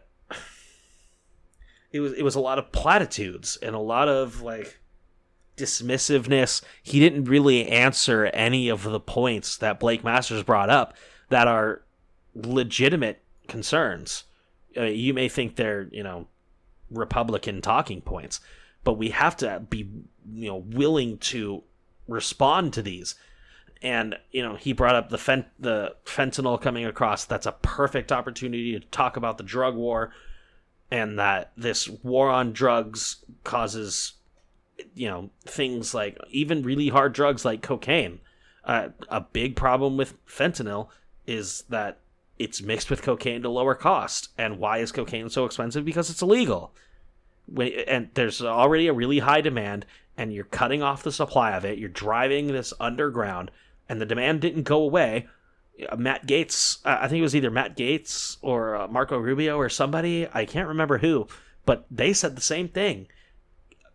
it was it was a lot of platitudes and a lot of like dismissiveness. He didn't really answer any of the points that Blake Masters brought up that are legitimate concerns. You may think they're you know Republican talking points but we have to be you know willing to respond to these and you know he brought up the fent- the fentanyl coming across. That's a perfect opportunity to talk about the drug war and that this war on drugs causes you know things like even really hard drugs like cocaine. Uh, a big problem with fentanyl is that it's mixed with cocaine to lower cost. And why is cocaine so expensive? Because it's illegal. When and there's already a really high demand and you're cutting off the supply of it. You're driving this underground and the demand didn't go away uh, Matt Gaetz, I think it was either Matt Gaetz or uh, Marco Rubio or somebody I can't remember who but they said the same thing.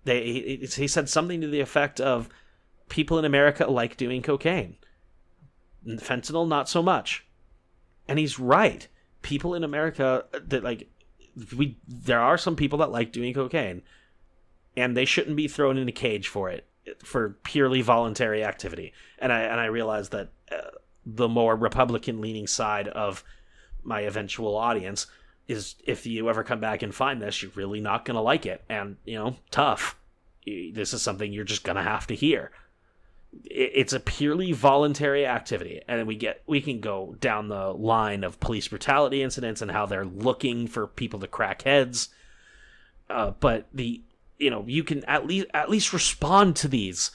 They he, said something to the effect of people in America like doing cocaine. Fentanyl not so much. And he's right. People in America uh, that like we there are some people that like doing cocaine and they shouldn't be thrown in a cage for it for purely voluntary activity. And i and i realize that uh, the more republican leaning side of my eventual audience is if you ever come back and find this you're really not going to like it. And you know tough. This is something you're just going to have to hear. It's a purely voluntary activity. And we get we can go down the line of police brutality incidents and how they're looking for people to crack heads. Uh, but the you know you can at least at least respond to these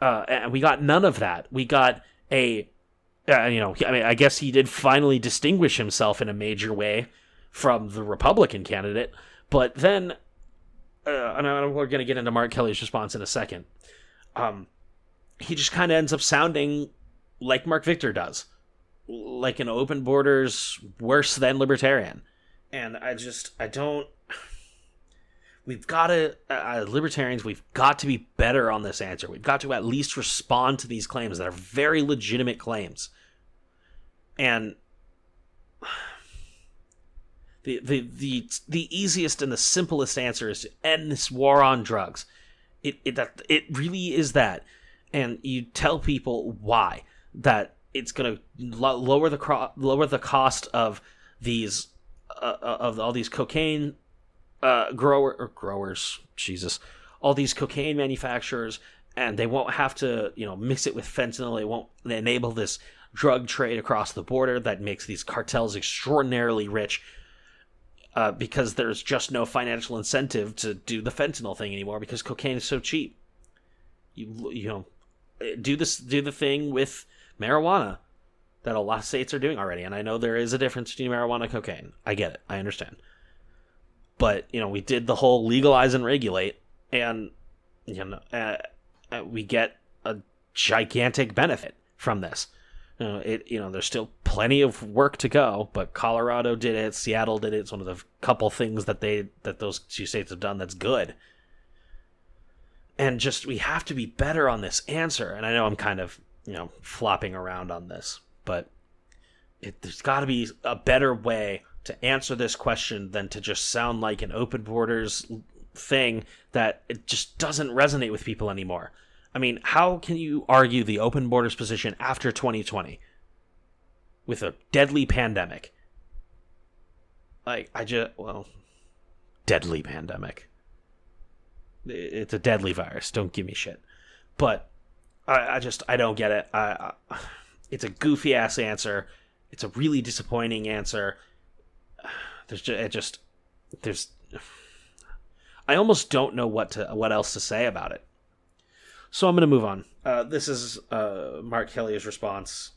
uh, and we got none of that we got a uh, you know i mean i guess he did finally distinguish himself in a major way from the republican candidate but then uh, and we're going to get into mark kelly's response in a second um he just kind of ends up sounding like marc Victor does, like an open borders worse than libertarian. And I just I don't. We've got to uh, libertarians. We've got to be better on this answer. We've got to at least respond to these claims that are very legitimate claims. and the the the the easiest and the simplest answer is to end this war on drugs. It it that it really is that, and you tell people why that it's going to lo- lower the cro- lower the cost of these uh, of all these cocaine uh, grower or growers. Jesus, all these cocaine manufacturers, and they won't have to you know mix it with fentanyl. They won't enable this drug trade across the border that makes these cartels extraordinarily rich uh, because there's just no financial incentive to do the fentanyl thing anymore because cocaine is so cheap. You you know do this do the thing with marijuana that a lot of states are doing already, and I know there is a difference between marijuana and cocaine. I get it, I understand, but you know we did the whole legalize and regulate, and you know uh, uh, we get a gigantic benefit from this. You know, it you know there's still plenty of work to go, but Colorado did it, Seattle did it. It's one of the couple things that they that those two states have done that's good. And just we have to be better on this answer. And I know I'm kind of you know flopping around on this, but it, there's got to be a better way to answer this question than to just sound like an open borders thing that it just doesn't resonate with people anymore. I mean, how can you argue the open borders position after 2020 with a deadly pandemic? Like, I just, well, deadly pandemic. It's a deadly virus. Don't give me shit. But I, I just, I don't get it. I, I it's a goofy ass answer. It's a really disappointing answer. There's just, it just, there's, I almost don't know what to, what else to say about it. So I'm going to move on. Uh, this is uh, Mark Kelly's response,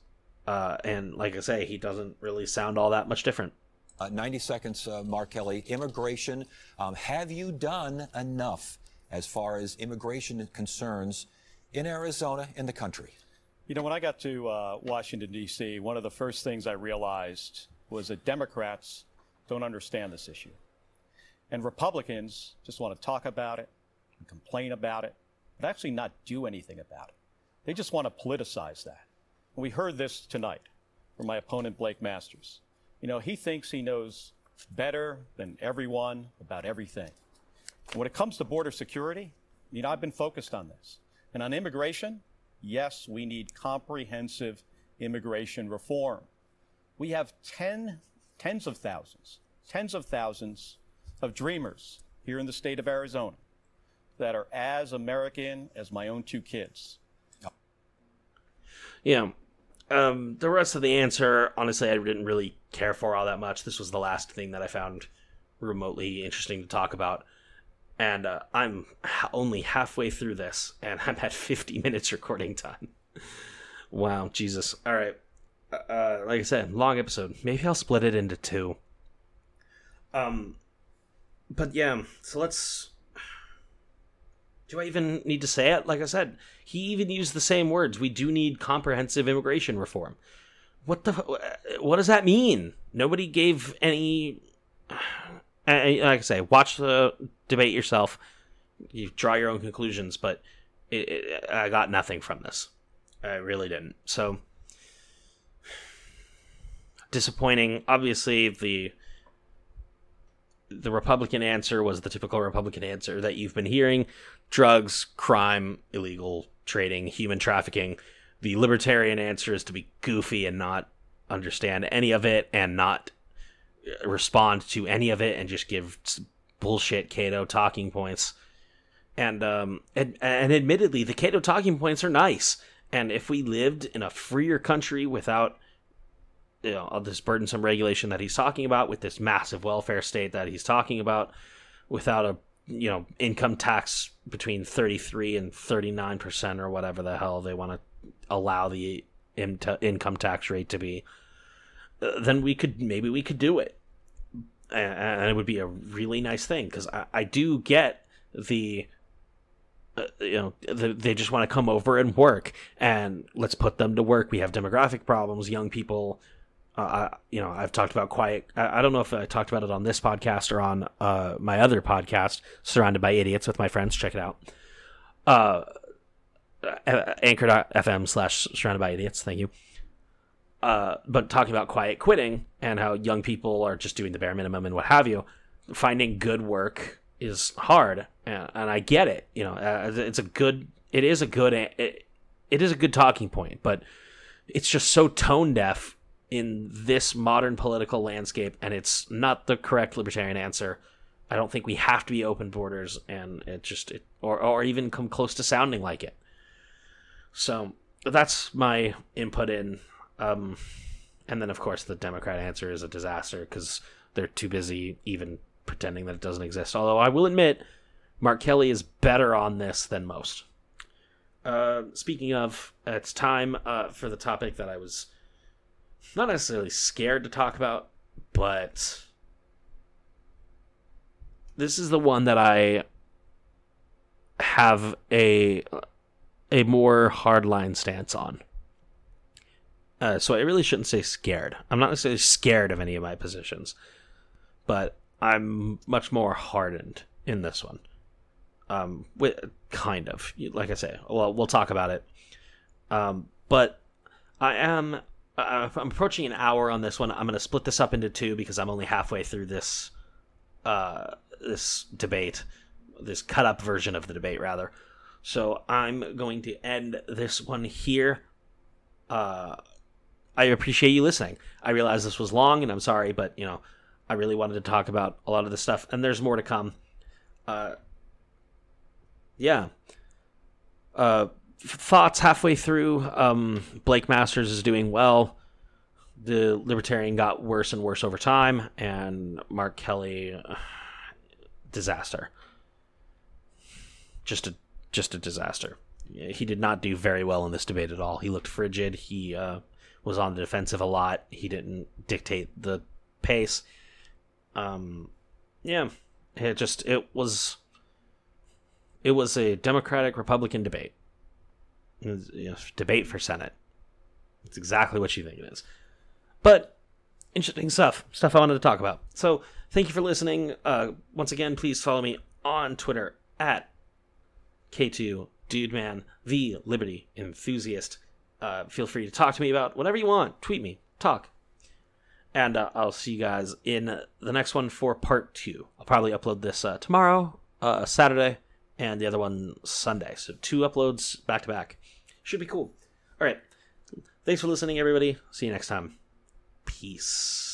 uh, and like I say, he doesn't really sound all that much different. Uh, 90 seconds, uh, Mark Kelly. Immigration. Um, have you done enough as far as immigration concerns in Arizona, in the country? You know, when I got to uh, Washington, D.C., one of the first things I realized was that Democrats don't understand this issue. And Republicans just want to talk about it and complain about it, but actually not do anything about it. They just want to politicize that. We heard this tonight from my opponent, Blake Masters. You know, he thinks he knows better than everyone about everything. And when it comes to border security, you know, I've been focused on this. And on immigration, yes, we need comprehensive immigration reform. We have 10, tens of thousands, tens of thousands of dreamers here in the state of Arizona that are as American as my own two kids. Yeah. Um, the rest of the answer, honestly, I didn't really care for all that much. This was the last thing that I found remotely interesting to talk about. And uh, I'm only halfway through this, and I'm at 50 minutes recording time. wow, Jesus. All right. Uh, like I said, long episode. Maybe I'll split it into two. Um, but yeah, so let's. Do I even need to say it? Like I said, he even used the same words. We do need comprehensive immigration reform. What the? What does that mean? Nobody gave any. Like I say, watch the debate yourself. You draw your own conclusions, but it, it, I got nothing from this. I really didn't. So disappointing. Obviously, the the Republican answer was the typical Republican answer that you've been hearing: drugs, crime, illegal trading, human trafficking. The libertarian answer is to be goofy and not understand any of it and not respond to any of it and just give bullshit Cato talking points. And um and, and admittedly, the Cato talking points are nice. And if we lived in a freer country without you know this burdensome regulation that he's talking about, with this massive welfare state that he's talking about, without a you know income tax between 33 and 39 percent or whatever the hell they want to allow the in- income tax rate to be uh, then we could maybe we could do it. And, and it would be a really nice thing because I, I do get the uh, you know the, they just want to come over and work and let's put them to work. We have demographic problems young people uh, I, you know i've talked about quiet. I, I, don't know if i talked about it on this podcast or on uh, my other podcast surrounded by idiots with my friends. Check it out. Uh, anchor.fm slash surrounded by idiots. Thank you. Uh, but talking about quiet quitting and how young people are just doing the bare minimum and what have you, finding good work is hard, and, and I get it. You know, uh, it's a good, it is a good, it, it is a good talking point, but it's just so tone deaf in this modern political landscape, and it's not the correct libertarian answer. I don't think we have to be open borders, and it just it, or or even come close to sounding like it. So that's my input in. Um, and then, of course, the Democrat answer is a disaster because they're too busy even pretending that it doesn't exist. Although I will admit, Mark Kelly is better on this than most. Uh, speaking of, it's time uh, for the topic that I was not necessarily scared to talk about, but this is the one that I have a a more hardline stance on. Uh, so I really shouldn't say scared. I'm not necessarily scared of any of my positions, but I'm much more hardened in this one. Um, with, kind of, like I say. Well, we'll talk about it. Um, but I am. Uh, I'm approaching an hour on this one. I'm going to split this up into two because I'm only halfway through this. Uh, this debate, this cut up version of the debate, rather. So I'm going to end this one here. Uh, I appreciate you listening. I realize this was long, and I'm sorry, but you know, I really wanted to talk about a lot of this stuff, and there's more to come. Uh, yeah. Uh, thoughts halfway through. Um, Blake Masters is doing well. The Libertarian got worse and worse over time, and Mark Kelly, uh, disaster. Just a just a disaster. He did not do very well in this debate at all. He looked frigid. He uh, was on the defensive a lot. He didn't dictate the pace. Um, yeah, it just it was it was a Democratic Republican debate. You know, debate for Senate. It's exactly what you think it is. But interesting stuff, stuff I wanted to talk about. So thank you for listening. Uh, once again, please follow me on Twitter at K2 Dude the Liberty Enthusiast. Uh, feel free to talk to me about whatever you want. Tweet me, talk. And uh, I'll see you guys in the next one for part two. I'll probably upload this uh, tomorrow, uh, Saturday, and the other one Sunday. So two uploads back to back. Should be cool. All right. Thanks for listening, everybody. See you next time. Peace.